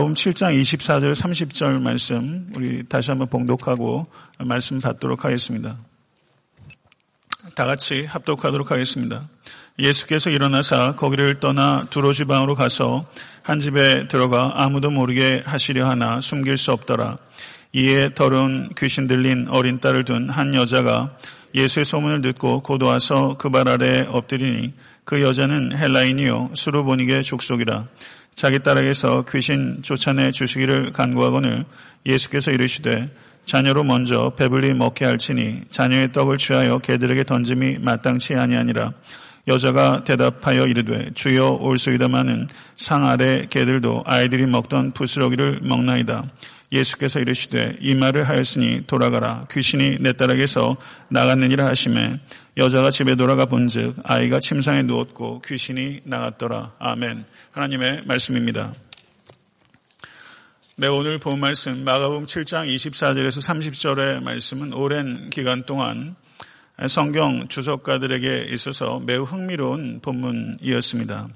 마가복음 7장 24절 30절 말씀 우리 다시 한번 봉독하고 말씀 받도록 하겠습니다. 다 같이 합독하도록 하겠습니다. 예수께서 일어나사 거기를 떠나 두로 지방으로 가서 한 집에 들어가 아무도 모르게 하시려 하나 숨길 수 없더라. 이에 더러운 귀신 들린 어린 딸을 둔 한 여자가 예수의 소문을 듣고 곧 와서 그 발 아래 엎드리니 그 여자는 헬라인이요 수르보니게 족속이라 자기 딸에게서 귀신 쫓아내 주시기를 간구하거늘 예수께서 이르시되 자녀로 먼저 배불리 먹게 할지니 자녀의 떡을 취하여 개들에게 던짐이 마땅치 아니하니라. 여자가 대답하여 이르되 주여 올수이다마는 상 아래 개들도 아이들이 먹던 부스러기를 먹나이다. 예수께서 이르시되 이 말을 하였으니 돌아가라. 귀신이 내 딸에게서 나갔느니라 하심에 여자가 집에 돌아가 본즉 아이가 침상에 누웠고 귀신이 나갔더라 아멘 하나님의 말씀입니다. 네, 오늘 본 말씀 마가복음 7장 24절에서 30절의 말씀은 오랜 기간 동안 성경 주석가들에게 있어서 매우 흥미로운 본문이었습니다.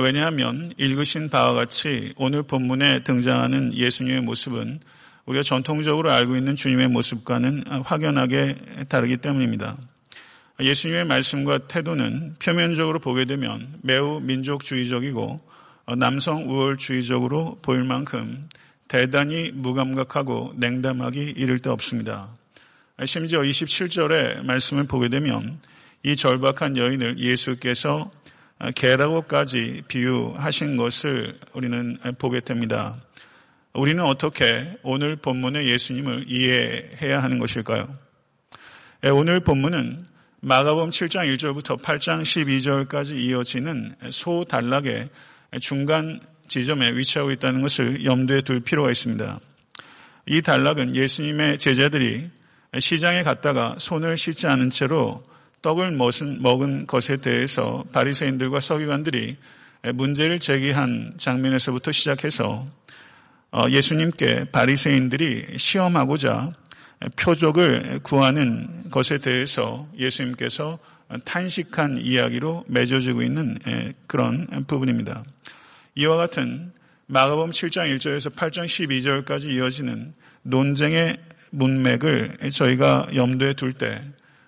왜냐하면 읽으신 바와 같이 오늘 본문에 등장하는 예수님의 모습은 우리가 전통적으로 알고 있는 주님의 모습과는 확연하게 다르기 때문입니다. 예수님의 말씀과 태도는 표면적으로 보게 되면 매우 민족주의적이고 남성 우월주의적으로 보일 만큼 대단히 무감각하고 냉담하기 이를 데 없습니다. 심지어 27절의 말씀을 보게 되면 이 절박한 여인을 예수께서 개라고까지 비유하신 것을 우리는 보게 됩니다. 우리는 어떻게 오늘 본문의 예수님을 이해해야 하는 것일까요? 예, 오늘 본문은 마가범 7장 1절부터 8장 12절까지 이어지는 소단락의 중간 지점에 위치하고 있다는 것을 염두에 둘 필요가 있습니다. 이 단락은 예수님의 제자들이 시장에 갔다가 손을 씻지 않은 채로 떡을 먹은 것에 대해서 바리새인들과 서기관들이 문제를 제기한 장면에서부터 시작해서 어, 예수님께 바리새인들이 시험하고자 표적을 구하는 것에 대해서 예수님께서 탄식한 이야기로 맺어지고 있는 그런 부분입니다. 이와 같은 마가범 7장 1절에서 8장 12절까지 이어지는 논쟁의 문맥을 저희가 염두에 둘 때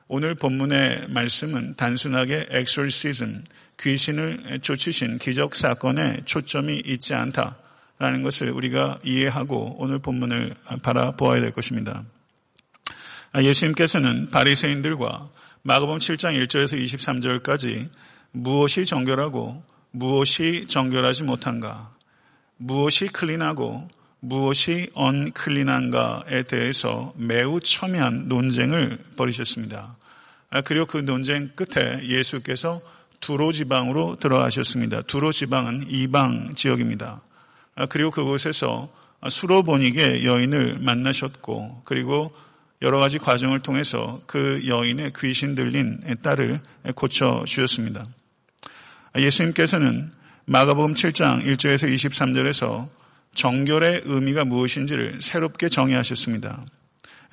오늘 본문의 말씀은 단순하게 엑솔시즘, 귀신을 쫓으신 기적 사건에 초점이 있지 않다라는 것을 우리가 이해하고 오늘 본문을 바라보아야 될 것입니다. 예수님께서는 바리새인들과 마가범 7장 1절에서 23절까지 무엇이 정결하고 무엇이 정결하지 못한가, 무엇이 클린하고 무엇이 언클린한가에 대해서 매우 첨예한 논쟁을 벌이셨습니다. 아, 그리고 그 논쟁 끝에 예수께서 두로 지방으로 들어가셨습니다. 두로 지방은 이방 지역입니다. 아, 그리고 그곳에서 수로보닉의 여인을 만나셨고 그리고 여러 가지 과정을 통해서 그 여인의 귀신 들린 딸을 고쳐 주셨습니다. 예수님께서는 마가복음 7장 1절에서 23절에서 정결의 의미가 무엇인지를 새롭게 정의하셨습니다.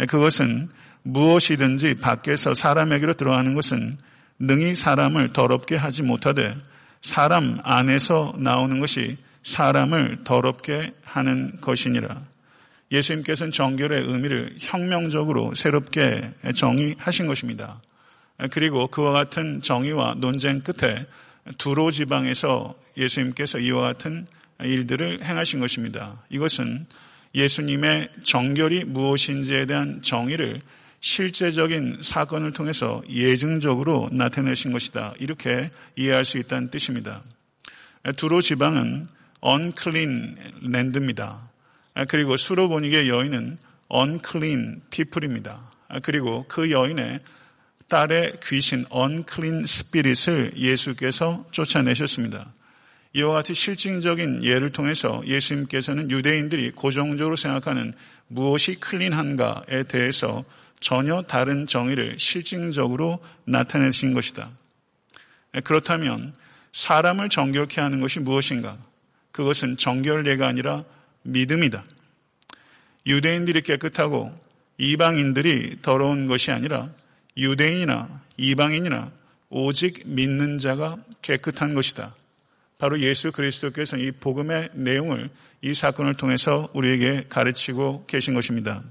그것은 무엇이든지 밖에서 사람에게로 들어가는 것은 능히 사람을 더럽게 하지 못하되 사람 안에서 나오는 것이 사람을 더럽게 하는 것이니라. 예수님께서는 정결의 의미를 혁명적으로 새롭게 정의하신 것입니다. 그리고 그와 같은 정의와 논쟁 끝에 두로 지방에서 예수님께서 이와 같은 일들을 행하신 것입니다. 이것은 예수님의 정결이 무엇인지에 대한 정의를 실제적인 사건을 통해서 예증적으로 나타내신 것이다. 이렇게 이해할 수 있다는 뜻입니다. 두로 지방은 unclean land입니다. 그리고 수로보닉의 여인은 unclean people입니다. 그리고 그 여인의 딸의 귀신 unclean spirit을 예수께서 쫓아내셨습니다. 이와 같이 실증적인 예를 통해서 예수님께서는 유대인들이 고정적으로 생각하는 무엇이 클린한가에 대해서 전혀 다른 정의를 실증적으로 나타내신 것이다. 그렇다면 사람을 정결케 하는 것이 무엇인가? 그것은 정결례가 아니라 믿음이다. 유대인들이 깨끗하고 이방인들이 더러운 것이 아니라 유대인이나 이방인이나 오직 믿는 자가 깨끗한 것이다. 바로 예수 그리스도께서 이 복음의 내용을 이 사건을 통해서 우리에게 가르치고 계신 것입니다.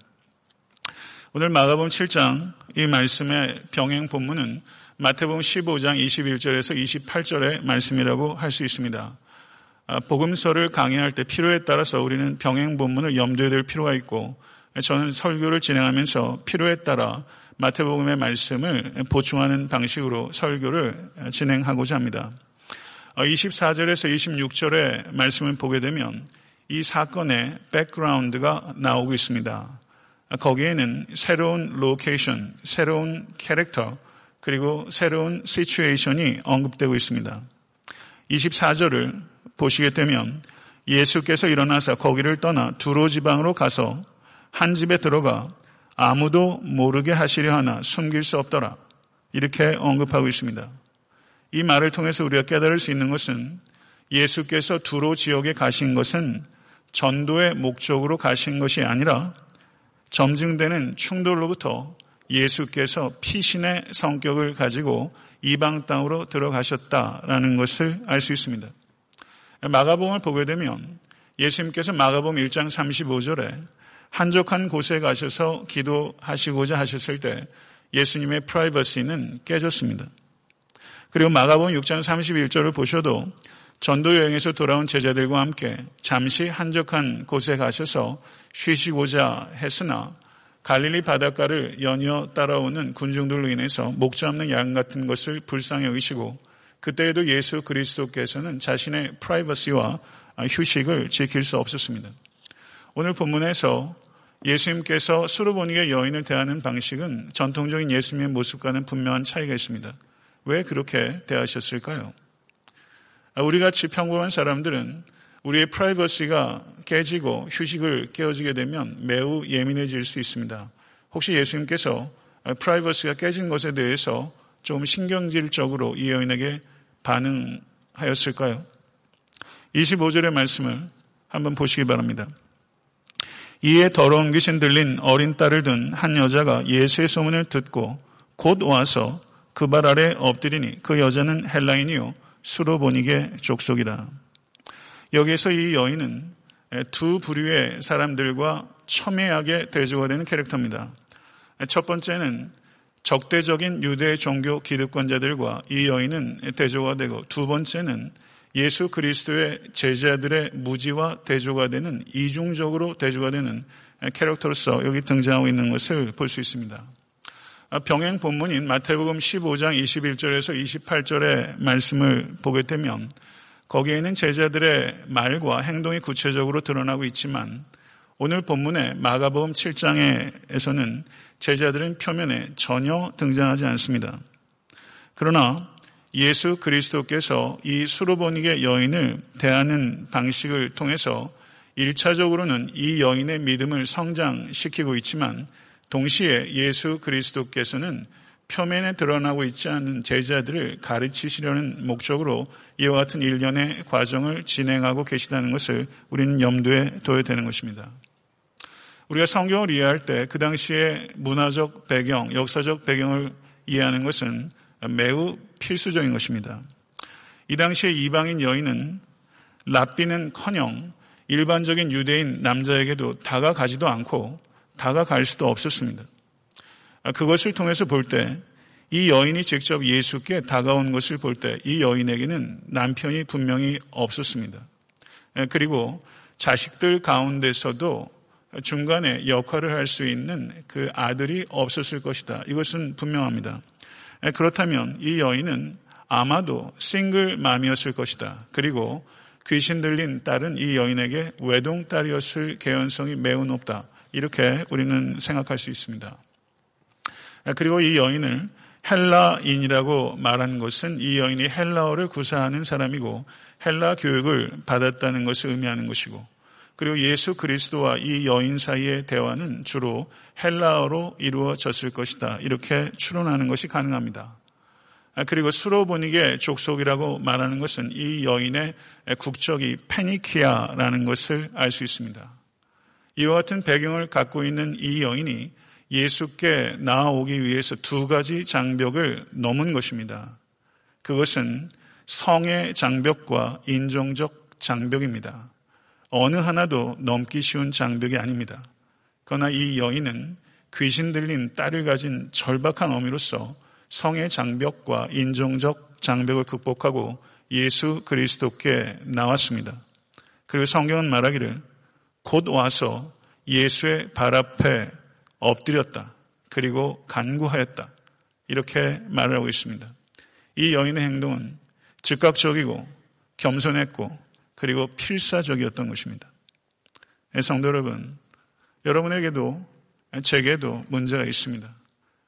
오늘 마가복음 7장 이 말씀의 병행 본문은 마태복음 15장 21절에서 28절의 말씀이라고 할 수 있습니다. 아, 복음서를 강의할 때 필요에 따라서 우리는 병행 본문을 염두에 둘 필요가 있고 저는 설교를 진행하면서 필요에 따라 마태복음의 말씀을 보충하는 방식으로 설교를 진행하고자 합니다. 24절에서 어, 26절의 말씀을 보게 되면 이 사건의 백그라운드가 나오고 있습니다. 거기에는 새로운 location, 새로운 캐릭터, 그리고 새로운 시츄에이션이 언급되고 있습니다. 24절을 보시게 되면 예수께서 일어나서 거기를 떠나 두로 지방으로 가서 한 집에 들어가 아무도 모르게 하시려 하나 숨길 수 없더라. 이렇게 언급하고 있습니다. 이 말을 통해서 우리가 깨달을 수 있는 것은 예수께서 두로 지역에 가신 것은 전도의 목적으로 가신 것이 아니라 점증되는 충돌로부터 예수께서 피신의 성격을 가지고 이방 땅으로 들어가셨다라는 것을 알 수 있습니다. 마가복음을 보게 되면 예수님께서 마가복음 1장 35절에 한적한 곳에 가셔서 기도하시고자 하셨을 때 예수님의 프라이버시는 깨졌습니다. 그리고 마가복음 6장 31절을 보셔도 전도 여행에서 돌아온 제자들과 함께 잠시 한적한 곳에 가셔서 쉬시고자 했으나 갈릴리 바닷가를 연이어 따라오는 군중들로 인해서 목자 없는 양 같은 것을 불쌍히 여기시고 그때에도 예수 그리스도께서는 자신의 프라이버시와 휴식을 지킬 수 없었습니다. 오늘 본문에서 예수님께서 수르보니의 여인을 대하는 방식은 전통적인 예수님의 모습과는 분명한 차이가 있습니다. 왜 그렇게 대하셨을까요? 우리 같이 평범한 사람들은 우리의 프라이버시가 깨지고 휴식을 깨어지게 되면 매우 예민해질 수 있습니다. 혹시 예수님께서 프라이버시가 깨진 것에 대해서 좀 신경질적으로 이 여인에게 반응하였을까요? 25절의 말씀을 한번 보시기 바랍니다. 이에 더러운 귀신 들린 어린 딸을 둔 한 여자가 예수의 소문을 듣고 곧 와서 그 발 아래 엎드리니 그 여자는 헬라인이요 수로보니게 족속이라. 여기에서 이 여인은 두 부류의 사람들과 첨예하게 대조가 되는 캐릭터입니다. 첫 번째는 적대적인 유대 종교 기득권자들과 이 여인은 대조가 되고 두 번째는 예수 그리스도의 제자들의 무지와 대조가 되는 이중적으로 대조가 되는 캐릭터로서 여기 등장하고 있는 것을 볼 수 있습니다. 병행 본문인 마태복음 15장 21절에서 28절의 말씀을 보게 되면 거기에 있는 제자들의 말과 행동이 구체적으로 드러나고 있지만 오늘 본문의 마가복음 7장에서는 제자들은 표면에 전혀 등장하지 않습니다. 그러나 예수 그리스도께서 이 수로보닉의 여인을 대하는 방식을 통해서 1차적으로는 이 여인의 믿음을 성장시키고 있지만 동시에 예수 그리스도께서는 표면에 드러나고 있지 않은 제자들을 가르치시려는 목적으로 이와 같은 일련의 과정을 진행하고 계시다는 것을 우리는 염두에 둬야 되는 것입니다. 우리가 성경을 이해할 때 그 당시의 문화적 배경, 역사적 배경을 이해하는 것은 매우 필수적인 것입니다. 이 당시의 이방인 여인은 랍비는 커녕 일반적인 유대인 남자에게도 다가가지도 않고 다가갈 수도 없었습니다. 그것을 통해서 볼 때 이 여인이 직접 예수께 다가온 것을 볼 때 이 여인에게는 남편이 분명히 없었습니다. 그리고 자식들 가운데서도 중간에 역할을 할 수 있는 그 아들이 없었을 것이다. 이것은 분명합니다. 그렇다면 이 여인은 아마도 싱글맘이었을 것이다. 그리고 귀신 들린 딸은 이 여인에게 외동딸이었을 개연성이 매우 높다. 이렇게 우리는 생각할 수 있습니다. 그리고 이 여인을 헬라인이라고 말한 것은 이 여인이 헬라어를 구사하는 사람이고 헬라 교육을 받았다는 것을 의미하는 것이고 그리고 예수 그리스도와 이 여인 사이의 대화는 주로 헬라어로 이루어졌을 것이다. 이렇게 추론하는 것이 가능합니다. 그리고 수로보닉의 족속이라고 말하는 것은 이 여인의 국적이 페니키아라는 것을 알 수 있습니다. 이와 같은 배경을 갖고 있는 이 여인이 예수께 나아오기 위해서 두 가지 장벽을 넘은 것입니다. 그것은 성의 장벽과 인종적 장벽입니다. 어느 하나도 넘기 쉬운 장벽이 아닙니다. 그러나 이 여인은 귀신 들린 딸을 가진 절박한 어미로서 성의 장벽과 인종적 장벽을 극복하고 예수 그리스도께 나왔습니다. 그리고 성경은 말하기를 곧 와서 예수의 발 앞에 엎드렸다. 그리고 간구하였다. 이렇게 말을 하고 있습니다. 이 여인의 행동은 즉각적이고 겸손했고 그리고 필사적이었던 것입니다. 예, 성도 여러분, 여러분에게도 제게도 문제가 있습니다.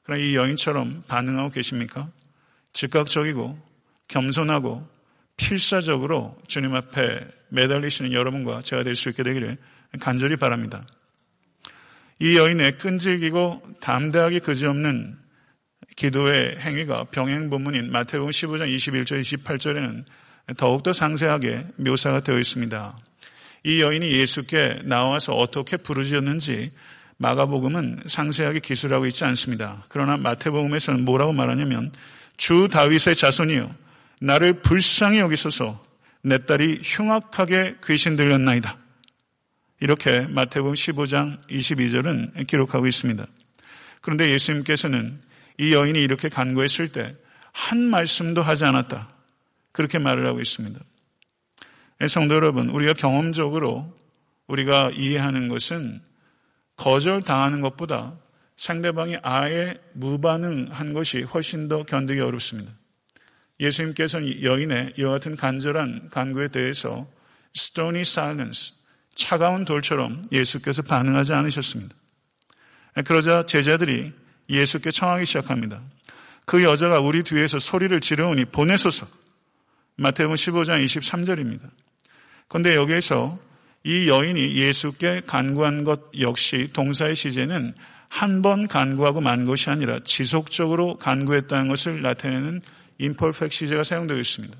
그러나 이 여인처럼 반응하고 계십니까? 즉각적이고 겸손하고 필사적으로 주님 앞에 매달리시는 여러분과 제가 될 수 있게 되기를 간절히 바랍니다. 이 여인의 끈질기고 담대하기 그지없는 기도의 행위가 병행 본문인 마태복음 15장 21절 28절에는 더욱더 상세하게 묘사가 되어 있습니다. 이 여인이 예수께 나와서 어떻게 부르짖었는지 마가복음은 상세하게 기술하고 있지 않습니다. 그러나 마태복음에서는 뭐라고 말하냐면 주 다윗의 자손이요 나를 불쌍히 여기소서 내 딸이 흉악하게 귀신 들렸나이다. 이렇게 마태복음 15장 22절은 기록하고 있습니다. 그런데 예수님께서는 이 여인이 이렇게 간구했을 때 한 말씀도 하지 않았다. 그렇게 말을 하고 있습니다. 네, 성도 여러분, 우리가 경험적으로 우리가 이해하는 것은 거절당하는 것보다 상대방이 아예 무반응한 것이 훨씬 더 견디기 어렵습니다. 예수님께서는 여인의 이와 같은 간절한 간구에 대해서 stony silence, 차가운 돌처럼 예수께서 반응하지 않으셨습니다. 그러자 제자들이 예수께 청하기 시작합니다. 그 여자가 우리 뒤에서 소리를 지르니 보내소서. 마태복음 15장 23절입니다. 그런데 여기에서 이 여인이 예수께 간구한 것 역시 동사의 시제는 한 번 간구하고 만 것이 아니라 지속적으로 간구했다는 것을 나타내는 imperfect 시제가 사용되어 있습니다.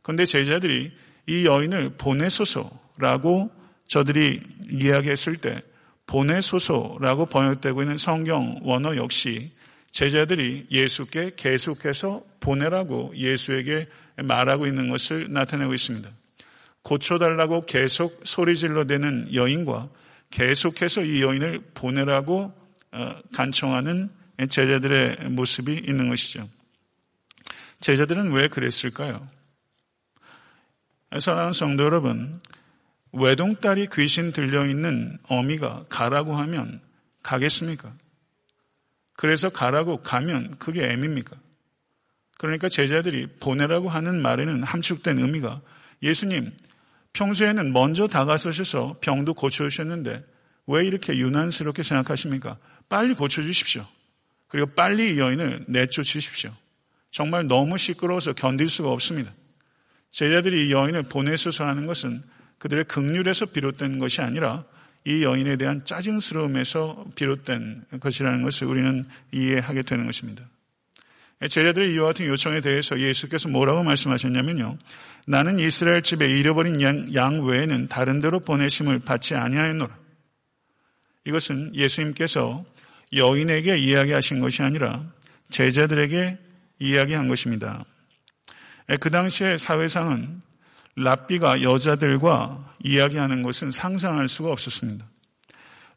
그런데 제자들이 이 여인을 보내소서라고 저들이 이야기했을 때 보내소서라고 번역되고 있는 성경 원어 역시 제자들이 예수께 계속해서 보내라고 예수에게 말하고 있는 것을 나타내고 있습니다. 고쳐달라고 계속 소리질러대는 여인과 계속해서 이 여인을 보내라고 어, 간청하는 제자들의 모습이 있는 것이죠. 제자들은 왜 그랬을까요? 사랑하는 성도 여러분, 외동딸이 귀신 들려있는 어미가 가라고 하면 가겠습니까? 그래서 가라고 가면 그게 애입니까? 그러니까 제자들이 보내라고 하는 말에는 함축된 의미가 예수님, 평소에는 먼저 다가서셔서 병도 고쳐주셨는데 왜 이렇게 유난스럽게 생각하십니까? 빨리 고쳐주십시오. 그리고 빨리 이 여인을 내쫓으십시오. 정말 너무 시끄러워서 견딜 수가 없습니다. 제자들이 이 여인을 보내서서 하는 것은 그들의 극률에서 비롯된 것이 아니라 이 여인에 대한 짜증스러움에서 비롯된 것이라는 것을 우리는 이해하게 되는 것입니다. 제자들의 이와 같은 요청에 대해서 예수께서 뭐라고 말씀하셨냐면요. 나는 이스라엘 집에 잃어버린 양, 양 외에는 다른 데로 보내심을 받지 아니하였노라. 이것은 예수님께서 여인에게 이야기하신 것이 아니라 제자들에게 이야기한 것입니다. 그 당시의 사회상은 랍비가 여자들과 이야기하는 것은 상상할 수가 없었습니다.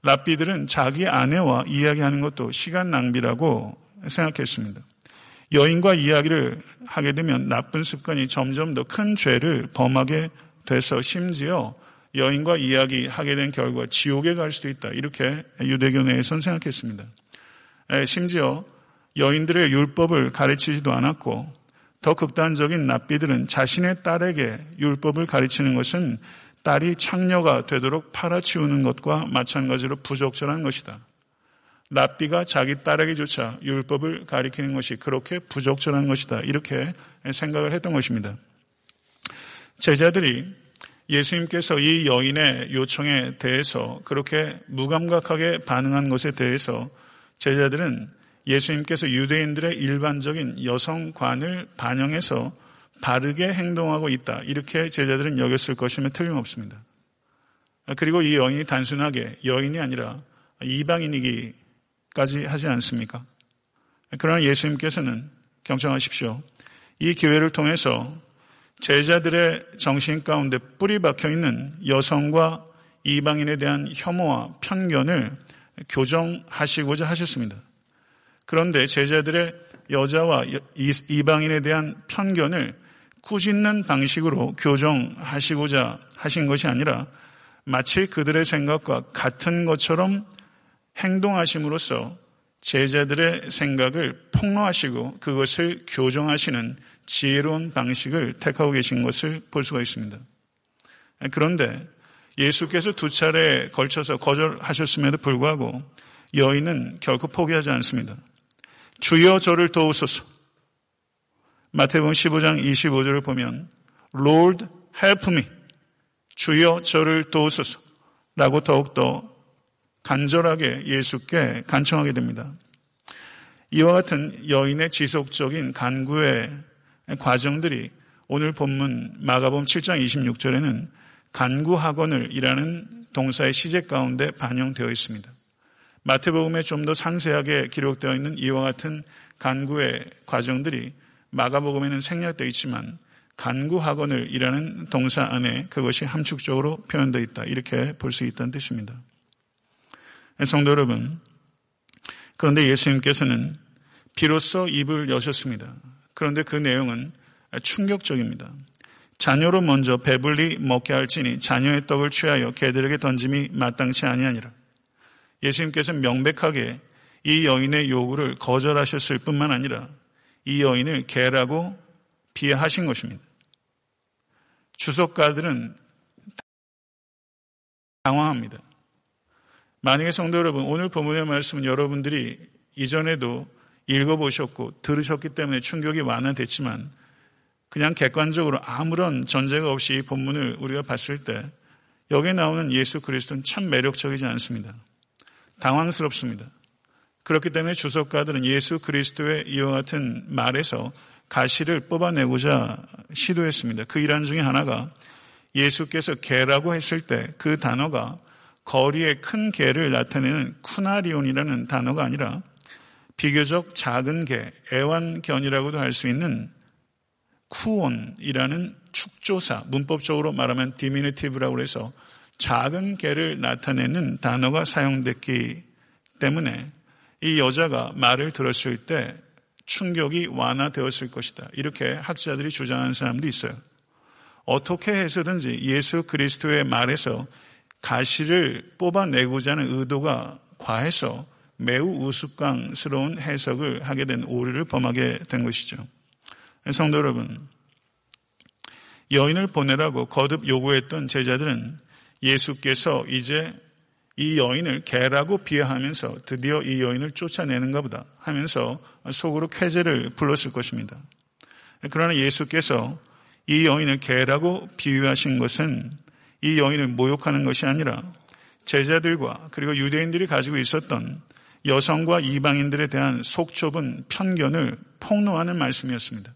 랍비들은 자기 아내와 이야기하는 것도 시간 낭비라고 생각했습니다. 여인과 이야기를 하게 되면 나쁜 습관이 점점 더 큰 죄를 범하게 돼서 심지어 여인과 이야기하게 된 결과 지옥에 갈 수도 있다. 이렇게 유대교 내에선 생각했습니다. 심지어 여인들의 율법을 가르치지도 않았고 더 극단적인 납비들은 자신의 딸에게 율법을 가르치는 것은 딸이 창녀가 되도록 팔아치우는 것과 마찬가지로 부적절한 것이다. 랍비가 자기 딸에게조차 율법을 가리키는 것이 그렇게 부적절한 것이다. 이렇게 생각을 했던 것입니다. 제자들이 예수님께서 이 여인의 요청에 대해서 그렇게 무감각하게 반응한 것에 대해서 제자들은 예수님께서 유대인들의 일반적인 여성관을 반영해서 바르게 행동하고 있다. 이렇게 제자들은 여겼을 것이면 틀림없습니다. 그리고 이 여인이 단순하게 여인이 아니라 이방인이기까지 하지 않습니까? 그러나 예수님께서는 경청하십시오. 이 기회를 통해서 제자들의 정신 가운데 뿌리 박혀 있는 여성과 이방인에 대한 혐오와 편견을 교정하시고자 하셨습니다. 그런데 제자들의 여자와 이방인에 대한 편견을 꾸짖는 방식으로 교정하시고자 하신 것이 아니라 마치 그들의 생각과 같은 것처럼 행동하심으로써 제자들의 생각을 폭로하시고 그것을 교정하시는 지혜로운 방식을 택하고 계신 것을 볼 수가 있습니다. 그런데 예수께서 두 차례 걸쳐서 거절하셨음에도 불구하고 여인은 결코 포기하지 않습니다. 주여 저를 도우소서. 마태복음 15장 25절을 보면 Lord help me. 주여 저를 도우소서. 라고 더욱더 간절하게 예수께 간청하게 됩니다. 이와 같은 여인의 지속적인 간구의 과정들이 오늘 본문 마가복음 7장 26절에는 간구학원을 이라는 동사의 시제 가운데 반영되어 있습니다. 마태복음에 좀 더 상세하게 기록되어 있는 이와 같은 간구의 과정들이 마가복음에는 생략되어 있지만 간구학원을 이라는 동사 안에 그것이 함축적으로 표현되어 있다. 이렇게 볼 수 있다는 뜻입니다. 성도 여러분, 그런데 예수님께서는 비로소 입을 여셨습니다. 그런데 그 내용은 충격적입니다. 자녀로 먼저 배불리 먹게 할지니 자녀의 떡을 취하여 개들에게 던짐이 마땅치 아니하니라. 예수님께서 명백하게 이 여인의 요구를 거절하셨을 뿐만 아니라 이 여인을 개라고 비하하신 것입니다. 주석가들은 당황합니다. 만약에 성도 여러분, 오늘 본문의 말씀은 여러분들이 이전에도 읽어보셨고 들으셨기 때문에 충격이 완화됐지만 그냥 객관적으로 아무런 전제가 없이 이 본문을 우리가 봤을 때 여기에 나오는 예수 그리스도는 참 매력적이지 않습니다. 당황스럽습니다. 그렇기 때문에 주석가들은 예수 그리스도의 이와 같은 말에서 가시를 뽑아내고자 시도했습니다. 그 일환 중에 하나가 예수께서 개라고 했을 때 그 단어가 거리의 큰 개를 나타내는 쿠나리온이라는 단어가 아니라 비교적 작은 개, 애완견이라고도 할 수 있는 쿠온이라는 축조사, 문법적으로 말하면 디미니티브라고 해서 작은 개를 나타내는 단어가 사용됐기 때문에 이 여자가 말을 들었을 때 충격이 완화되었을 것이다. 이렇게 학자들이 주장하는 사람도 있어요. 어떻게 해서든지 예수 그리스도의 말에서 가시를 뽑아내고자 하는 의도가 과해서 매우 우스꽝스러운 해석을 하게 된 오류를 범하게 된 것이죠. 성도 여러분, 여인을 보내라고 거듭 요구했던 제자들은 예수께서 이제 이 여인을 개라고 비하하면서 드디어 이 여인을 쫓아내는가 보다 하면서 속으로 쾌재를 불렀을 것입니다. 그러나 예수께서 이 여인을 개라고 비유하신 것은 이 여인을 모욕하는 것이 아니라 제자들과 그리고 유대인들이 가지고 있었던 여성과 이방인들에 대한 속 좁은 편견을 폭로하는 말씀이었습니다.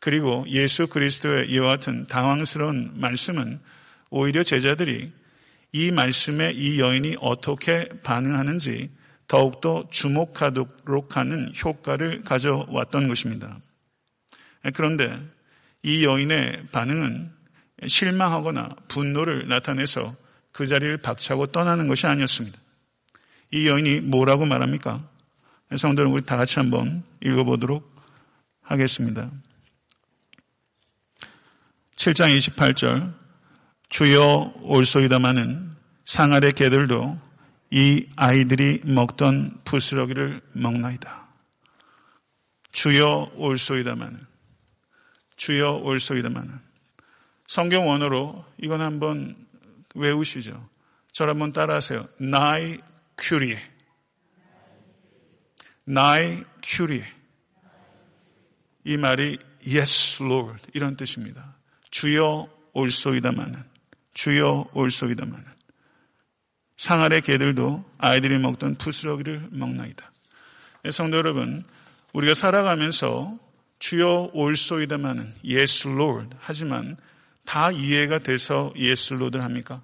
그리고 예수 그리스도의 이와 같은 당황스러운 말씀은 오히려 제자들이 이 말씀에 이 여인이 어떻게 반응하는지 더욱더 주목하도록 하는 효과를 가져왔던 것입니다. 그런데 이 여인의 반응은 실망하거나 분노를 나타내서 그 자리를 박차고 떠나는 것이 아니었습니다. 이 여인이 뭐라고 말합니까? 성도는 우리 다 같이 한번 읽어보도록 하겠습니다. 7장 28절 주여 올소이다마는 상아의 개들도 이 아이들이 먹던 부스러기를 먹나이다. 주여 올소이다마는 주여 올소이다마는 성경 원어로 이건 한번 외우시죠. 저를 한번 따라하세요. 나이 큐리에. 나이 큐리에. 이 말이 yes Lord 이런 뜻입니다. 주여 올소이다마는 주여 올소이다마는 상아의 개들도 아이들이 먹던 부스러기를 먹나이다. 네, 성도 여러분, 우리가 살아가면서 주여 올소이다마는 yes Lord 하지만 다 이해가 돼서 yes Lord 합니까?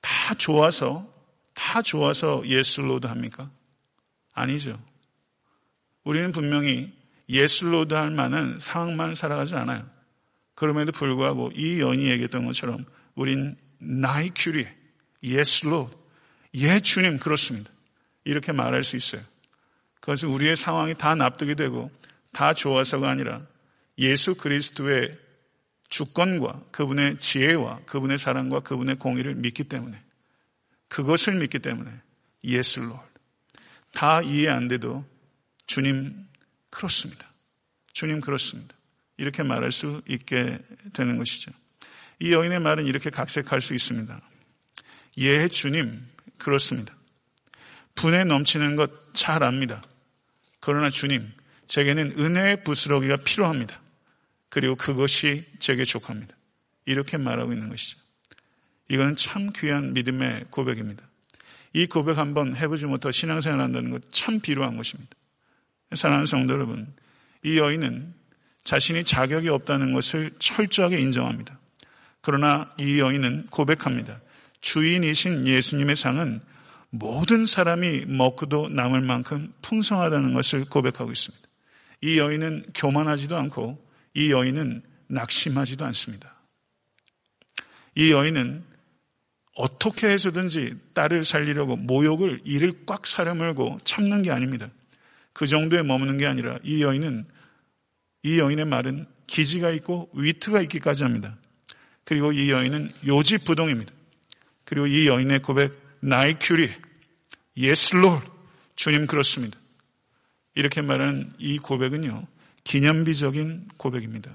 다 좋아서 다 좋아서 yes Lord 합니까? 아니죠. 우리는 분명히 yes Lord 할 만한 상황만 살아가지 않아요. 그럼에도 불구하고 이 여인이 얘기했던 것처럼 우린 나이 큐리, Lord, 예 주님 그렇습니다. 이렇게 말할 수 있어요. 그것은 우리의 상황이 다 납득이 되고 다 좋아서가 아니라 예수 그리스도의 주권과 그분의 지혜와 그분의 사랑과 그분의 공의를 믿기 때문에 그것을 믿기 때문에 롤. 다 이해 안 돼도 주님 그렇습니다. 주님 그렇습니다. 이렇게 말할 수 있게 되는 것이죠. 이 여인의 말은 이렇게 각색할 수 있습니다. 예, 주님, 그렇습니다. 분에 넘치는 것 잘 압니다. 그러나 주님, 제게는 은혜의 부스러기가 필요합니다. 그리고 그것이 제게 족합니다. 이렇게 말하고 있는 것이죠. 이건 참 귀한 믿음의 고백입니다. 이 고백 한번 해보지 못하고 신앙생활 한다는 것 참 비루한 것입니다. 사랑하는 성도 여러분, 이 여인은 자신이 자격이 없다는 것을 철저하게 인정합니다. 그러나 이 여인은 고백합니다. 주인이신 예수님의 상은 모든 사람이 먹고도 남을 만큼 풍성하다는 것을 고백하고 있습니다. 이 여인은 교만하지도 않고 이 여인은 낙심하지도 않습니다. 이 여인은 어떻게 해서든지 딸을 살리려고 모욕을 이를 꽉 사려물고 참는 게 아닙니다. 그 정도에 머무는 게 아니라 이 여인은 이 여인의 말은 기지가 있고 위트가 있기까지 합니다. 그리고 이 여인은 요지부동입니다. 그리고 이 여인의 고백 Ναί, κύριε, yes, Lord 주님 그렇습니다. 이렇게 말하는 이 고백은요 기념비적인 고백입니다.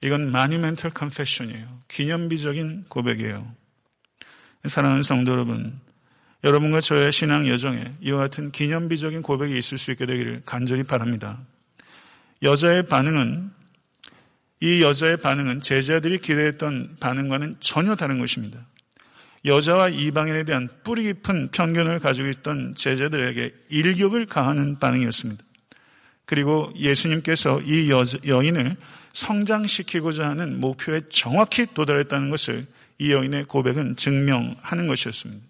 이건 monumental confession이에요. 기념비적인 고백이에요. 사랑하는 성도 여러분, 여러분과 저의 신앙 여정에 이와 같은 기념비적인 고백이 있을 수 있게 되기를 간절히 바랍니다. 여자의 반응은 이 여자의 반응은 제자들이 기대했던 반응과는 전혀 다른 것입니다. 여자와 이방인에 대한 뿌리 깊은 편견을 가지고 있던 제자들에게 일격을 가하는 반응이었습니다. 그리고 예수님께서 이 여인을 성장시키고자 하는 목표에 정확히 도달했다는 것을 이 여인의 고백은 증명하는 것이었습니다.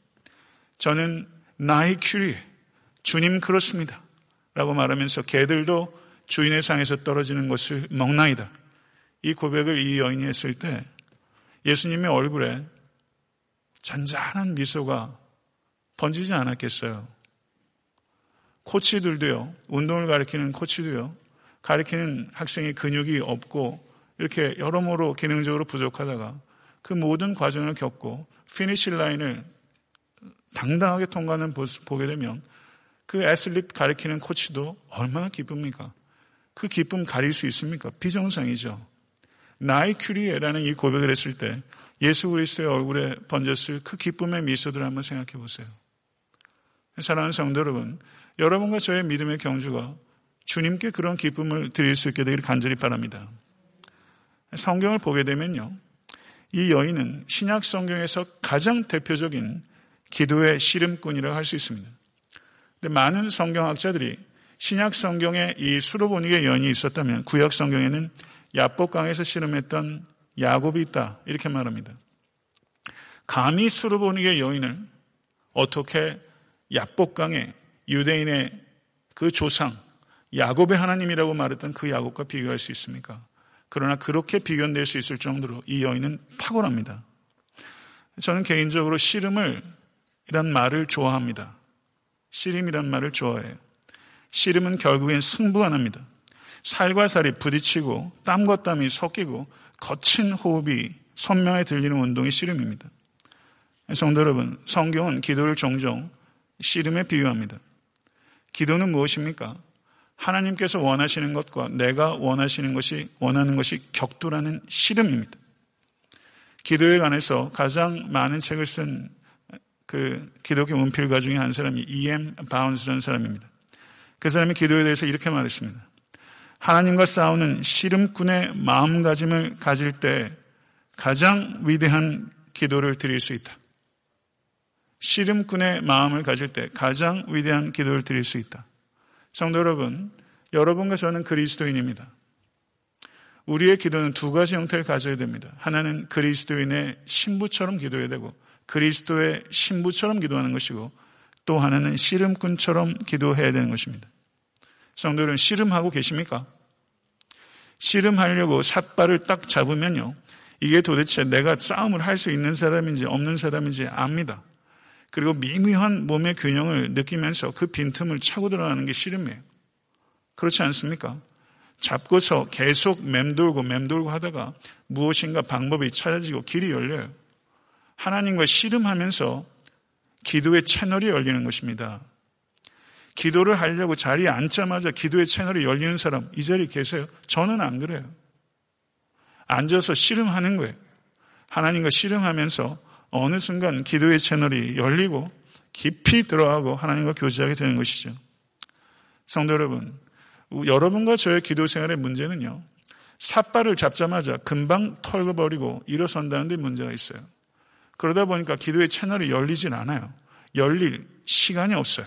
저는 나의 큐리, 주님 그렇습니다. 라고 말하면서 개들도 주인의 상에서 떨어지는 것을 먹나이다. 이 고백을 이 여인이 했을 때 예수님의 얼굴에 잔잔한 미소가 번지지 않았겠어요. 코치들도요, 운동을 가리키는 코치도요, 가리키는 학생의 근육이 없고 이렇게 여러모로 기능적으로 부족하다가 그 모든 과정을 겪고 finish line을 당당하게 통과하는 모습 보게 되면 그 애슬릿 가리키는 코치도 얼마나 기쁩니까? 그 기쁨 가릴 수 있습니까? 비정상이죠. Ναί, κύριε라는 이 고백을 했을 때 예수 그리스도의 얼굴에 번졌을 그 기쁨의 미소들을 한번 생각해 보세요. 사랑하는 성도 여러분, 여러분과 저의 믿음의 경주가 주님께 그런 기쁨을 드릴 수 있게 되기를 간절히 바랍니다. 성경을 보게 되면요. 이 여인은 신약 성경에서 가장 대표적인 기도의 씨름꾼이라고 할 수 있습니다. 근데 많은 성경학자들이 신약 성경에 이 수로보닉의 여인이 있었다면 구약 성경에는 야복강에서 씨름했던 야곱이 있다 이렇게 말합니다. 감히 수르보닉의 여인을 어떻게 야복강의 유대인의 그 조상 야곱의 하나님이라고 말했던 그 야곱과 비교할 수 있습니까? 그러나 그렇게 비교될 수 있을 정도로 이 여인은 탁월합니다. 저는 개인적으로 씨름을 이란 말을 좋아합니다. 씨름이란 말을 좋아해요. 씨름은 결국엔 승부가 납니다. 살과 살이 부딪히고 땀과 땀이 섞이고 거친 호흡이 선명히 들리는 운동이 씨름입니다. 성도 여러분, 성경은 기도를 종종 씨름에 비유합니다. 기도는 무엇입니까? 하나님께서 원하시는 것과 내가 원하시는 것이 원하는 것이 격돌하는 씨름입니다. 기도에 관해서 가장 많은 책을 쓴 그 기독교 문필가 중에 한 사람이 E.M. 바운스라는 사람입니다. 그 사람이 기도에 대해서 이렇게 말했습니다. 하나님과 싸우는 씨름꾼의 마음가짐을 가질 때 가장 위대한 기도를 드릴 수 있다. 씨름꾼의 마음을 가질 때 가장 위대한 기도를 드릴 수 있다. 성도 여러분, 여러분과 저는 그리스도인입니다. 우리의 기도는 두 가지 형태를 가져야 됩니다. 하나는 그리스도인의 신부처럼 기도해야 되고 그리스도의 신부처럼 기도하는 것이고 또 하나는 씨름꾼처럼 기도해야 되는 것입니다. 성도 여러분, 씨름하고 계십니까? 씨름하려고 삿발을 딱 잡으면요. 이게 도대체 내가 싸움을 할 수 있는 사람인지 없는 사람인지 압니다. 그리고 미묘한 몸의 균형을 느끼면서 그 빈틈을 차고 들어가는 게 씨름이에요. 그렇지 않습니까? 잡고서 계속 맴돌고 맴돌고 하다가 무엇인가 방법이 찾아지고 길이 열려요. 하나님과 씨름하면서 기도의 채널이 열리는 것입니다. 기도를 하려고 자리에 앉자마자 기도의 채널이 열리는 사람 이 자리에 계세요? 저는 안 그래요. 앉아서 씨름하는 거예요. 하나님과 씨름하면서 어느 순간 기도의 채널이 열리고 깊이 들어가고 하나님과 교제하게 되는 것이죠. 성도 여러분, 여러분과 저의 기도 생활의 문제는요. 삿발을 잡자마자 금방 털어버리고 일어선다는 데 문제가 있어요. 그러다 보니까 기도의 채널이 열리진 않아요. 열릴 시간이 없어요.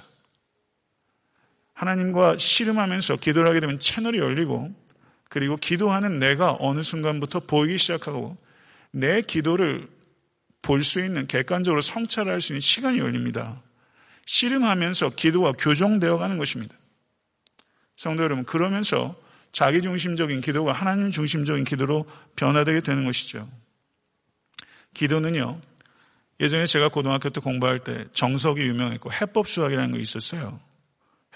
하나님과 씨름하면서 기도를 하게 되면 채널이 열리고 그리고 기도하는 내가 어느 순간부터 보이기 시작하고 내 기도를 볼 수 있는 객관적으로 성찰할 수 있는 시간이 열립니다. 씨름하면서 기도가 교정되어 가는 것입니다. 성도 여러분, 그러면서 자기 중심적인 기도가 하나님 중심적인 기도로 변화되게 되는 것이죠. 기도는요, 예전에 제가 고등학교 때 공부할 때 정석이 유명했고 해법 수학이라는 거 있었어요.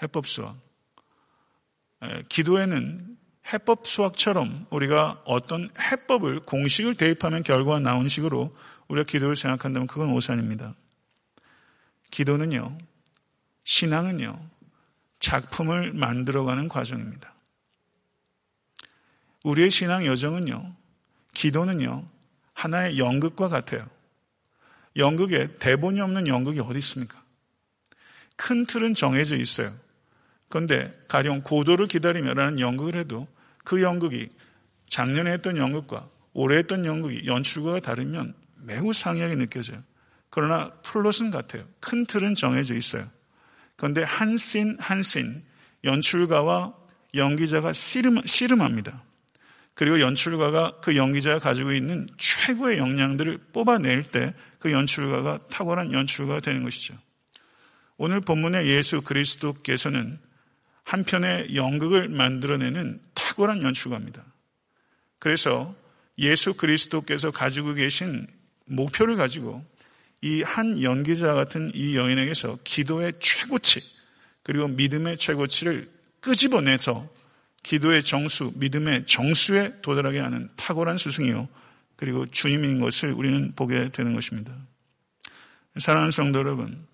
해법 수학. 기도에는 해법 수학처럼 우리가 어떤 해법을 공식을 대입하면 결과가 나온 식으로 우리가 기도를 생각한다면 그건 오산입니다. 기도는요, 신앙은요, 작품을 만들어가는 과정입니다. 우리의 신앙 여정은요, 기도는요, 하나의 연극과 같아요. 연극에 대본이 없는 연극이 어디 있습니까? 큰 틀은 정해져 있어요. 그런데 가령 고도를 기다리며라는 연극을 해도 그 연극이 작년에 했던 연극과 올해 했던 연극이 연출가가 다르면 매우 상이하게 느껴져요. 그러나 플롯은 같아요. 큰 틀은 정해져 있어요. 그런데 한 씬 한 씬 연출가와 연기자가 씨름, 씨름합니다. 그리고 연출가가 그 연기자가 가지고 있는 최고의 역량들을 뽑아낼 때 그 연출가가 탁월한 연출가가 되는 것이죠. 오늘 본문의 예수 그리스도께서는 한편의 연극을 만들어내는 탁월한 연출가입니다. 그래서 예수 그리스도께서 가지고 계신 목표를 가지고 이 한 연기자 같은 이 여인에게서 기도의 최고치 그리고 믿음의 최고치를 끄집어내서 기도의 정수, 믿음의 정수에 도달하게 하는 탁월한 스승이요. 그리고 주님인 것을 우리는 보게 되는 것입니다. 사랑하는 성도 여러분,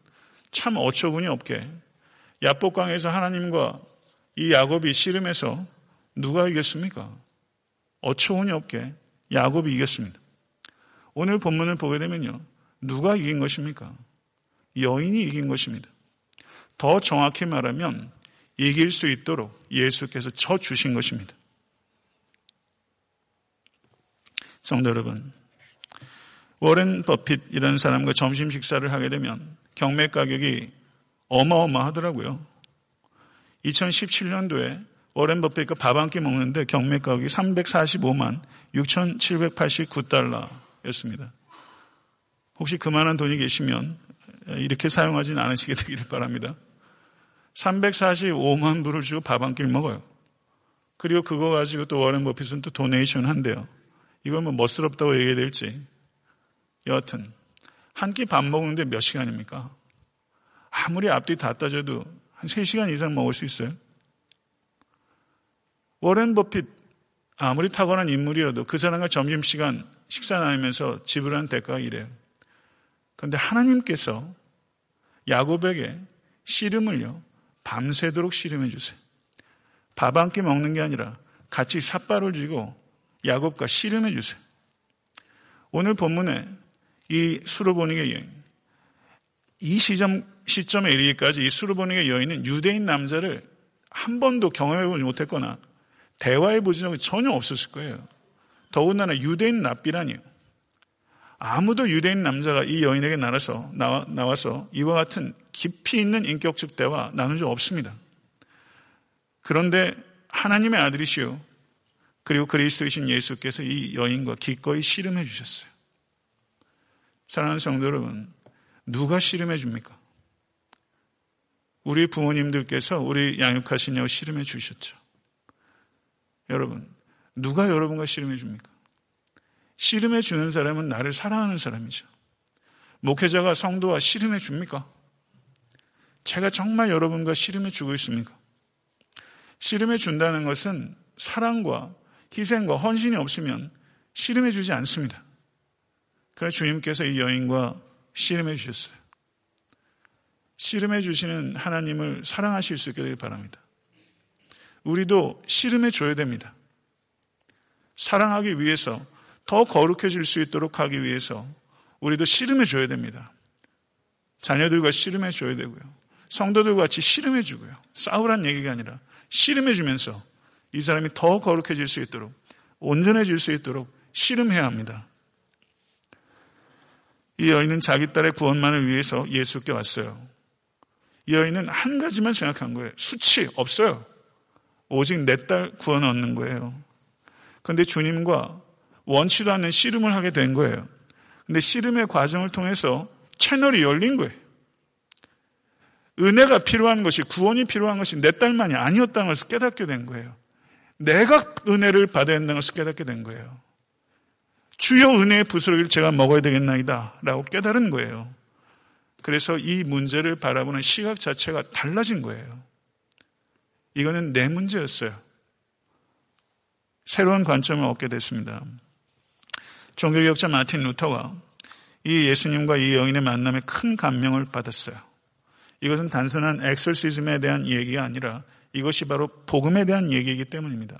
참 어처구니 없게 야복강에서 하나님과 이 야곱이 씨름해서 누가 이겼습니까? 어처구니 없게 야곱이 이겼습니다. 오늘 본문을 보게 되면요. 누가 이긴 것입니까? 여인이 이긴 것입니다. 더 정확히 말하면 이길 수 있도록 예수께서 쳐 주신 것입니다. 성도 여러분, 워렌 버핏이라는 사람과 점심 식사를 하게 되면 경매 가격이 어마어마하더라고요. 2017년도에 워렌 버핏과 밥한 끼 먹는데 경매 가격이 345만 6,789달러였습니다. 혹시 그만한 돈이 계시면 이렇게 사용하지는 않으시게 되기를 바랍니다. 345만 불을 주고 밥 한 끼 먹어요. 그리고 그거 가지고 또 워렌 버핏은 또 도네이션 한대요. 이걸 뭐 멋스럽다고 얘기해야 될지. 여하튼 한 끼 밥 먹는데 몇 시간입니까? 아무리 앞뒤 다 따져도 한 3시간 이상 먹을 수 있어요. 워렌 버핏 아무리 탁월한 인물이어도 그 사람과 점심시간 식사 나누면서 지불한 대가가 이래요. 그런데 하나님께서 야곱에게 씨름을요, 밤새도록 씨름해 주세요. 밥 한 끼 먹는 게 아니라 같이 삿발을 쥐고 야곱과 씨름해 주세요. 오늘 본문에 이 수르보닉의 여인, 이 시점, 시점에 이르기까지 이 수르보닉의 여인은 유대인 남자를 한 번도 경험해보지 못했거나 대화해보지 적이 전혀 없었을 거예요. 더군다나 유대인 납비라니요. 아무도 유대인 남자가 이 여인에게 나와서, 나와, 서 이와 같은 깊이 있는 인격적 대화 나눈 적 없습니다. 그런데 하나님의 아들이시요. 그리고 그리스도이신 예수께서 이 여인과 기꺼이 씨름해 주셨어요. 사랑하는 성도 여러분, 누가 씨름해 줍니까? 우리 부모님들께서 우리 양육하시냐고 씨름해 주셨죠. 여러분, 누가 여러분과 씨름해 줍니까? 씨름해 주는 사람은 나를 사랑하는 사람이죠. 목회자가 성도와 씨름해 줍니까? 제가 정말 여러분과 씨름해 주고 있습니까? 씨름해 준다는 것은 사랑과 희생과 헌신이 없으면 씨름해 주지 않습니다. 그러나 주님께서 이 여인과 씨름해 주셨어요. 씨름해 주시는 하나님을 사랑하실 수 있게 되길 바랍니다. 우리도 씨름해 줘야 됩니다. 사랑하기 위해서 더 거룩해질 수 있도록 하기 위해서 우리도 씨름해 줘야 됩니다. 자녀들과 씨름해 줘야 되고요. 성도들과 같이 씨름해 주고요. 싸우란 얘기가 아니라 씨름해 주면서 이 사람이 더 거룩해질 수 있도록 온전해질 수 있도록 씨름해야 합니다. 이 여인은 자기 딸의 구원만을 위해서 예수께 왔어요. 이 여인은 한 가지만 생각한 거예요. 수치 없어요. 오직 내 딸 구원 얻는 거예요. 그런데 주님과 원치도 않는 씨름을 하게 된 거예요. 근데 씨름의 과정을 통해서 채널이 열린 거예요. 은혜가 필요한 것이, 구원이 필요한 것이 내 딸만이 아니었다는 것을 깨닫게 된 거예요. 내가 은혜를 받아야 한다는 것을 깨닫게 된 거예요. 주여 은혜의 부스러기를 제가 먹어야 되겠나이다. 라고 깨달은 거예요. 그래서 이 문제를 바라보는 시각 자체가 달라진 거예요. 이거는 내 문제였어요. 새로운 관점을 얻게 됐습니다. 종교개혁자 마틴 루터가 이 예수님과 이 여인의 만남에 큰 감명을 받았어요. 이것은 단순한 엑설시즘에 대한 얘기가 아니라 이것이 바로 복음에 대한 얘기이기 때문입니다.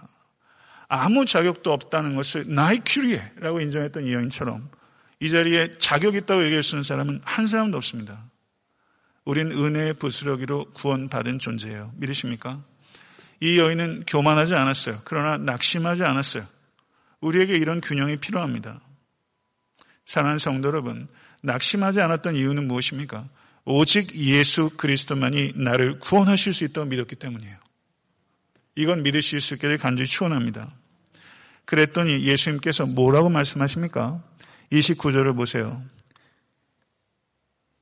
아무 자격도 없다는 것을 나이 큐리에라고 인정했던 이 여인처럼 이 자리에 자격 있다고 얘기할 수 있는 사람은 한 사람도 없습니다. 우린 은혜의 부스러기로 구원받은 존재예요. 믿으십니까? 이 여인은 교만하지 않았어요. 그러나 낙심하지 않았어요. 우리에게 이런 균형이 필요합니다. 사랑하는 성도 여러분, 낙심하지 않았던 이유는 무엇입니까? 오직 예수 그리스도만이 나를 구원하실 수 있다고 믿었기 때문이에요. 이건 믿으실 수될 간절히 추원합니다. 그랬더니 예수님께서 뭐라고 말씀하십니까? 29절을 보세요.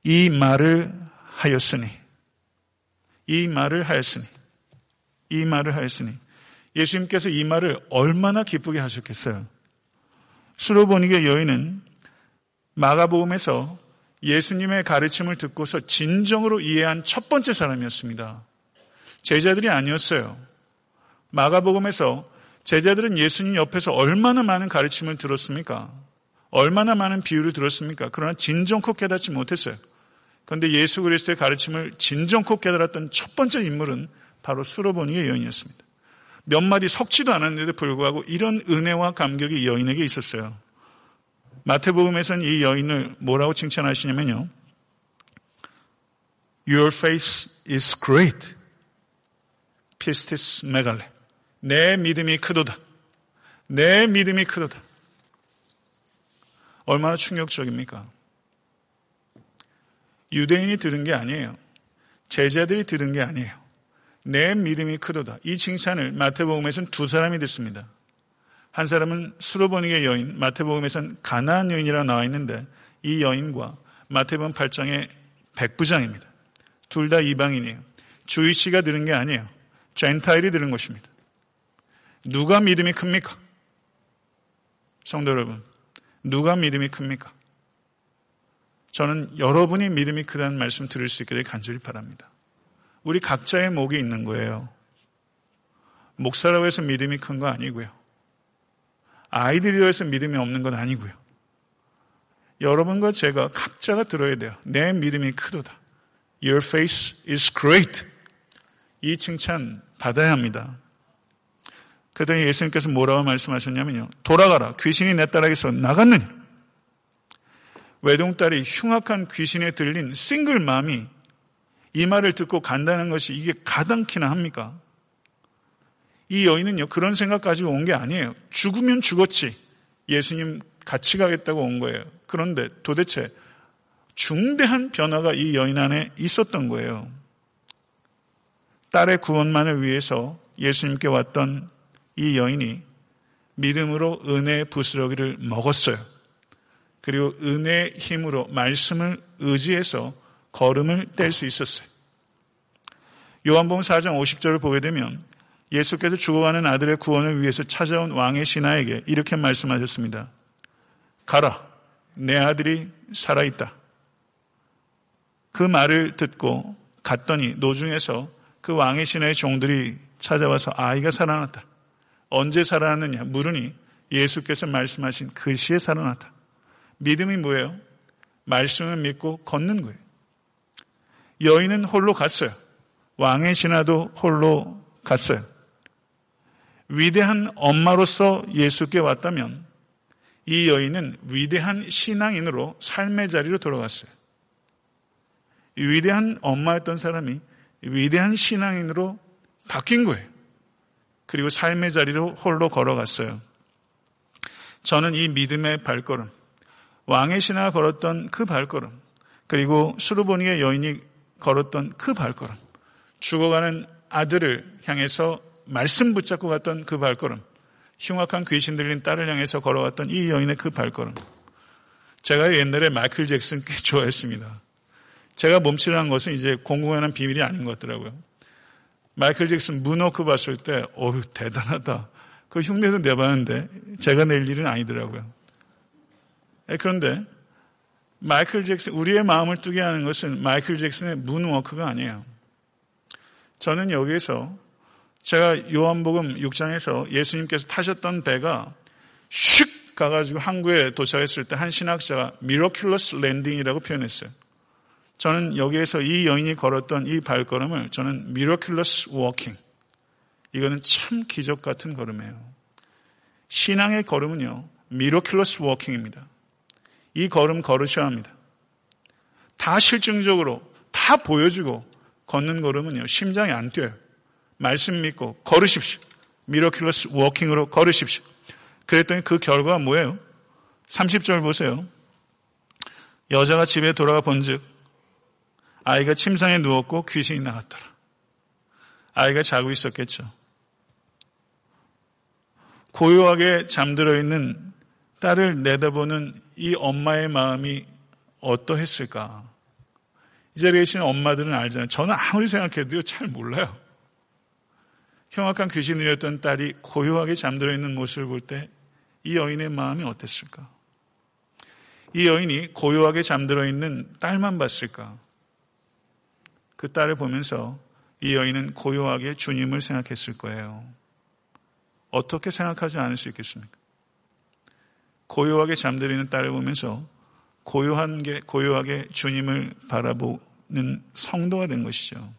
이 말을 하였으니, 이 말을 하였으니, 이 말을 하였으니, 예수님께서 이 말을 얼마나 기쁘게 하셨겠어요? 수로보니게 여인은 마가복음에서 예수님의 가르침을 듣고서 진정으로 이해한 첫 번째 사람이었습니다. 제자들이 아니었어요. 마가복음에서 제자들은 예수님 옆에서 얼마나 많은 가르침을 들었습니까? 얼마나 많은 비유를 들었습니까? 그러나 진정코 깨닫지 못했어요. 그런데 예수 그리스도의 가르침을 진정코 깨달았던 첫 번째 인물은 바로 수로보니의 여인이었습니다. 몇 마디 섞지도 않았는데도 불구하고 이런 은혜와 감격이 여인에게 있었어요. 마태복음에서는 이 여인을 뭐라고 칭찬하시냐면요. Your faith is great. 피스티스 메갈레. 내 믿음이 크도다. 내 믿음이 크도다. 얼마나 충격적입니까? 유대인이 들은 게 아니에요. 제자들이 들은 게 아니에요. 내 믿음이 크도다. 이 칭찬을 마태복음에서는 두 사람이 듣습니다. 한 사람은 수로보니의 여인, 마태복음에서는 가나안 여인이라 나와 있는데 이 여인과 마태복음 8장의 백부장입니다. 둘 다 이방인이에요. 주의 씨가 들은 게 아니에요. 젠타일이 들은 것입니다. 누가 믿음이 큽니까? 성도 여러분, 누가 믿음이 큽니까? 저는 여러분이 믿음이 크다는 말씀 들을 수되 간절히 바랍니다. 우리 각자의 목이 있는 거예요. 목사라고 해서 믿음이 큰 거 아니고요. 아이들이라 해서 믿음이 없는 건 아니고요. 여러분과 제가 각자가 들어야 돼요. 내 믿음이 크도다. Your faith is great. 이 칭찬 받아야 합니다. 그랬더니 예수님께서 뭐라고 말씀하셨냐면요. 돌아가라. 귀신이 내 딸에게서 나갔느니. 외동딸이 흉악한 귀신에 들린 싱글맘이 이 말을 듣고 간다는 것이 이게 가당키나 합니까? 이 여인은요, 그런 생각 가지고 온게 아니에요. 죽으면 죽었지. 예수님 같이 가겠다고 온 거예요. 그런데 도대체 중대한 변화가 이 여인 안에 있었던 거예요. 딸의 구원만을 위해서 예수님께 왔던 이 여인이 믿음으로 은혜의 부스러기를 먹었어요. 그리고 은혜의 힘으로 말씀을 의지해서 걸음을 뗄 수 있었어요. 요한복음 4장 50절을 보게 되면 예수께서 죽어가는 아들의 구원을 위해서 찾아온 왕의 신하에게 이렇게 말씀하셨습니다. 가라. 내 아들이 살아있다. 그 말을 듣고 갔더니 노중에서 그 왕의 신하의 종들이 찾아와서 아이가 살아났다. 언제 살아났느냐 물으니 예수께서 말씀하신 그 시에 살아났다. 믿음이 뭐예요? 말씀을 믿고 걷는 거예요. 여인은 홀로 갔어요. 왕의 신하도 홀로 갔어요. 위대한 엄마로서 예수께 왔다면 이 여인은 위대한 신앙인으로 삶의 자리로 돌아갔어요. 위대한 엄마였던 사람이 위대한 신앙인으로 바뀐 거예요. 그리고 삶의 자리로 홀로 걸어갔어요. 저는 이 믿음의 발걸음, 왕의 신하가 걸었던 그 발걸음, 그리고 수로보니게 여인이 걸었던 그 발걸음, 죽어가는 아들을 향해서 말씀 붙잡고 갔던 그 발걸음, 흉악한 귀신 들린 딸을 향해서 걸어왔던 이 여인의 그 발걸음. 제가 옛날에 마이클 잭슨 꽤 좋아했습니다. 제가 몸치라는 것은 이제 공공연한 비밀이 아닌 것 같더라고요. 마이클 잭슨 문워크 봤을 때, 어휴, 대단하다. 그 흉내도 내봤는데, 제가 낼 일은 아니더라고요. 예, 그런데, 마이클 잭슨, 우리의 마음을 뛰게 하는 것은 마이클 잭슨의 문워크가 아니에요. 저는 여기에서 제가 요한복음 6장에서 예수님께서 타셨던 배가 슉 가가지고 항구에 도착했을 때 한 신학자가 miraculous landing이라고 표현했어요. 저는 여기에서 이 여인이 걸었던 이 발걸음을 저는 miraculous walking. 이거는 참 기적 같은 걸음이에요. 신앙의 걸음은요, miraculous walking입니다. 이 걸음 걸으셔야 합니다. 다 실증적으로 다 보여주고 걷는 걸음은요, 심장이 안 뛰어요. 말씀 믿고 걸으십시오. miraculous walking으로 걸으십시오. 그랬더니 그 결과가 뭐예요? 30절 보세요. 여자가 집에 돌아가 본즉 아이가 침상에 누웠고 귀신이 나갔더라. 아이가 자고 있었겠죠. 고요하게 잠들어 있는 딸을 내다보는 이 엄마의 마음이 어떠했을까? 이 자리에 계신 엄마들은 알잖아요. 저는 아무리 생각해도 잘 몰라요. 흉악한 귀신이었던 딸이 고요하게 잠들어 있는 모습을 볼 때 이 여인의 마음이 어땠을까? 이 여인이 고요하게 잠들어 있는 딸만 봤을까? 그 딸을 보면서 이 여인은 고요하게 주님을 생각했을 거예요. 어떻게 생각하지 않을 수 있겠습니까? 고요하게 잠들이는 딸을 보면서 고요한 게, 고요하게 주님을 바라보는 성도가 된 것이죠.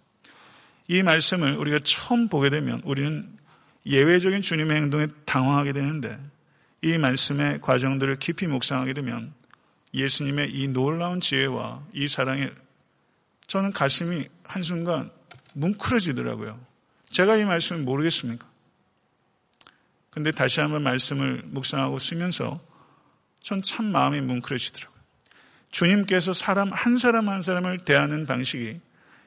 이 말씀을 우리가 처음 보게 되면 우리는 예외적인 주님의 행동에 당황하게 되는데 이 말씀의 과정들을 깊이 묵상하게 되면 예수님의 이 놀라운 지혜와 이 사랑에 저는 가슴이 한순간 뭉클해지더라고요. 제가 이 말씀을 모르겠습니까? 근데 다시 한번 말씀을 묵상하고 쓰면서 전 참 마음이 뭉클해지더라고요. 주님께서 사람 한 사람 한 사람을 대하는 방식이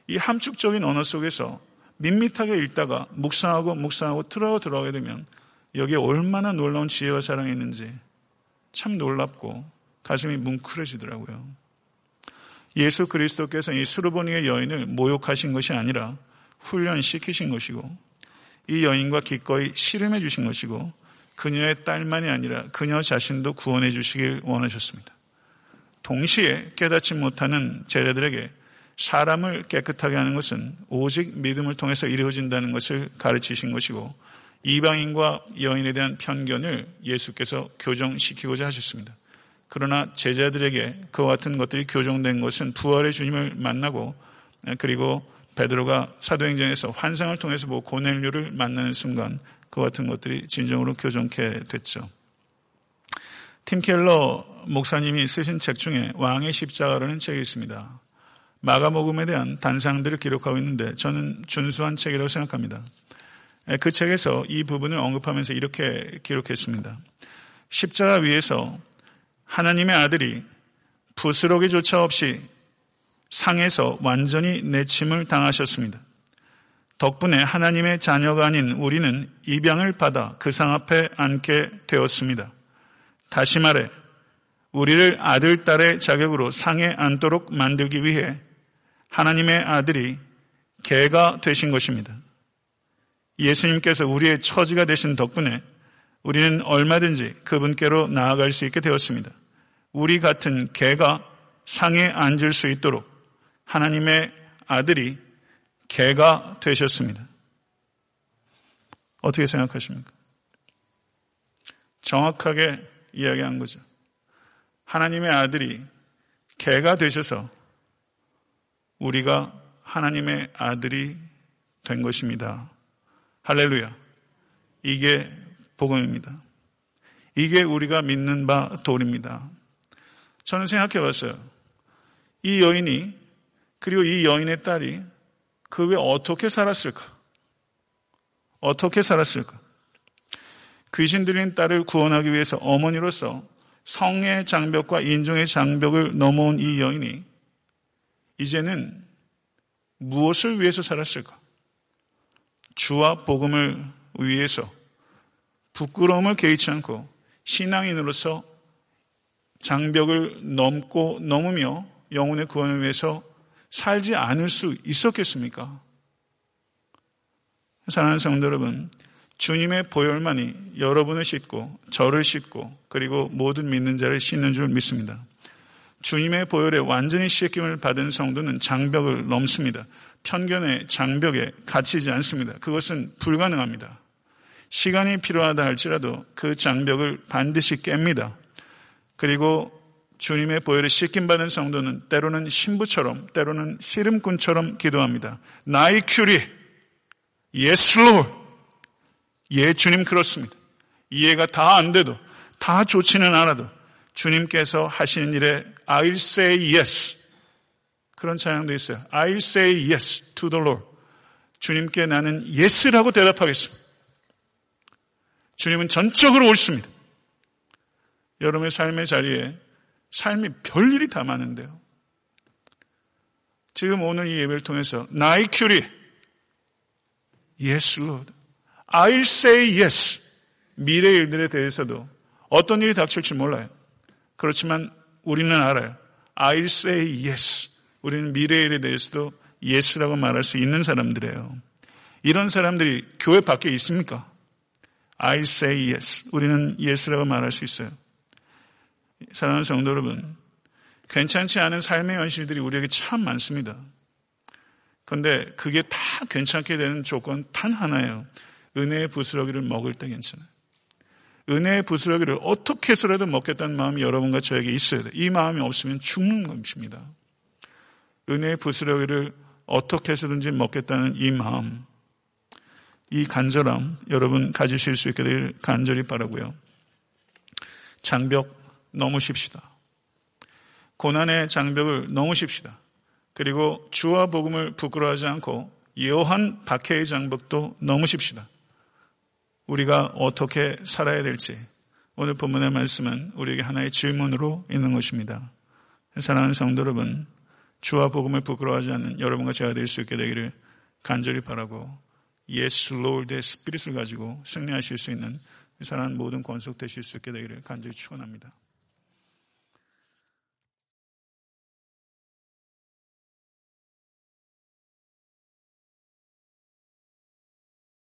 이 함축적인 언어 속에서 밋밋하게 읽다가 묵상하고 묵상하고 들어 들어가게 되면 여기에 얼마나 놀라운 지혜와 사랑이 있는지 참 놀랍고 가슴이 뭉클해지더라고요. 예수 그리스도께서 이 수르보니의 여인을 모욕하신 것이 아니라 훈련시키신 것이고 이 여인과 기꺼이 씨름해 주신 것이고 그녀의 딸만이 아니라 그녀 자신도 구원해 주시길 원하셨습니다. 동시에 깨닫지 못하는 제자들에게 사람을 깨끗하게 하는 것은 오직 믿음을 통해서 이루어진다는 것을 가르치신 것이고 이방인과 여인에 대한 편견을 예수께서 교정시키고자 하셨습니다. 그러나 제자들에게 그와 같은 것들이 교정된 것은 부활의 주님을 만나고 그리고 베드로가 사도행전에서 환상을 통해서 보고 고넬료를 만나는 순간 그와 같은 것들이 진정으로 교정케 됐죠. 팀 켈러 목사님이 쓰신 책 중에 왕의 십자가라는 책이 있습니다. 마가복음에 대한 단상들을 기록하고 있는데 저는 준수한 책이라고 생각합니다. 그 책에서 이 부분을 언급하면서 이렇게 기록했습니다. 십자가 위에서 하나님의 아들이 부스러기조차 없이 상에서 완전히 내침을 당하셨습니다. 덕분에 하나님의 자녀가 아닌 우리는 입양을 받아 그 상 앞에 앉게 되었습니다. 다시 말해, 우리를 아들, 딸의 자격으로 상에 앉도록 만들기 위해 하나님의 아들이 개가 되신 것입니다. 예수님께서 우리의 처지가 되신 덕분에 우리는 얼마든지 그분께로 나아갈 수 있게 되었습니다. 우리 같은 개가 상에 앉을 수 있도록 하나님의 아들이 개가 되셨습니다. 어떻게 생각하십니까? 정확하게 이야기한 거죠. 하나님의 아들이 개가 되셔서 우리가 하나님의 아들이 된 것입니다. 할렐루야. 이게 복음입니다. 이게 우리가 믿는 바 도리입니다. 저는 생각해 봤어요. 이 여인이 그리고 이 여인의 딸이 그 후에 어떻게 살았을까? 어떻게 살았을까? 귀신 들린 딸을 구원하기 위해서 어머니로서 성의 장벽과 인종의 장벽을 넘어온 이 여인이 이제는 무엇을 위해서 살았을까? 주와 복음을 위해서 부끄러움을 개의치 않고 신앙인으로서 장벽을 넘고 넘으며 영혼의 구원을 위해서 살지 않을 수 있었겠습니까? 사랑하는 성도 여러분, 주님의 보혈만이 여러분을 씻고 저를 씻고 그리고 모든 믿는 자를 씻는 줄 믿습니다. 주님의 보혈에 완전히 씻김을 받은 성도는 장벽을 넘습니다. 편견의 장벽에 갇히지 않습니다. 그것은 불가능합니다. 시간이 필요하다 할지라도 그 장벽을 반드시 깹니다. 그리고 주님의 보혈에 씻김 받은 성도는 때로는 신부처럼 때로는 씨름꾼처럼 기도합니다. Ναί Κύριε Yes Lord 예, 주님 그렇습니다. 이해가 다 안 돼도 다 좋지는 않아도 주님께서 하시는 일에 I'll say yes. 그런 찬양도 있어요. I'll say yes to the Lord. 주님께 나는 yes라고 대답하겠습니다. 주님은 전적으로 옳습니다. 여러분의 삶의 자리에 삶이 별일이 다 많은데요. 지금 오늘 이 예배를 통해서 나의 큐리 Yes, Lord. I'll say yes. 미래 일들에 대해서도 어떤 일이 닥칠지 몰라요. 그렇지만 우리는 알아요. I'll say yes. 우리는 미래 일에 대해서도 yes라고 말할 수 있는 사람들이에요. 이런 사람들이 교회 밖에 있습니까? I'll say yes. 우리는 yes라고 말할 수 있어요. 사랑하는 성도 여러분, 괜찮지 않은 삶의 현실들이 우리에게 참 많습니다. 그런데 그게 다 괜찮게 되는 조건 단 하나예요. 은혜의 부스러기를 먹을 때 괜찮아요. 은혜의 부스러기를 어떻게 해서라도 먹겠다는 마음이 여러분과 저에게 있어야 돼요. 이 마음이 없으면 죽는 것입니다. 은혜의 부스러기를 어떻게 해서든지 먹겠다는 이 마음, 이 간절함 여러분 가지실 수 있게 될 간절히 바라고요. 장벽 넘으십시다. 고난의 장벽을 넘으십시다. 그리고 주와 복음을 부끄러워하지 않고 여한 박해의 장벽도 넘으십시다. 우리가 어떻게 살아야 될지 오늘 본문의 말씀은 우리에게 하나의 질문으로 있는 것입니다. 사랑하는 성도 여러분, 주와 복음을 부끄러워하지 않는 여러분과 제가 될 수 있게 되기를 간절히 바라고 예수 롤드의 스피릿을 가지고 승리하실 수 있는 사랑하는 모든 권속 되실 수 있게 되기를 간절히 축원합니다.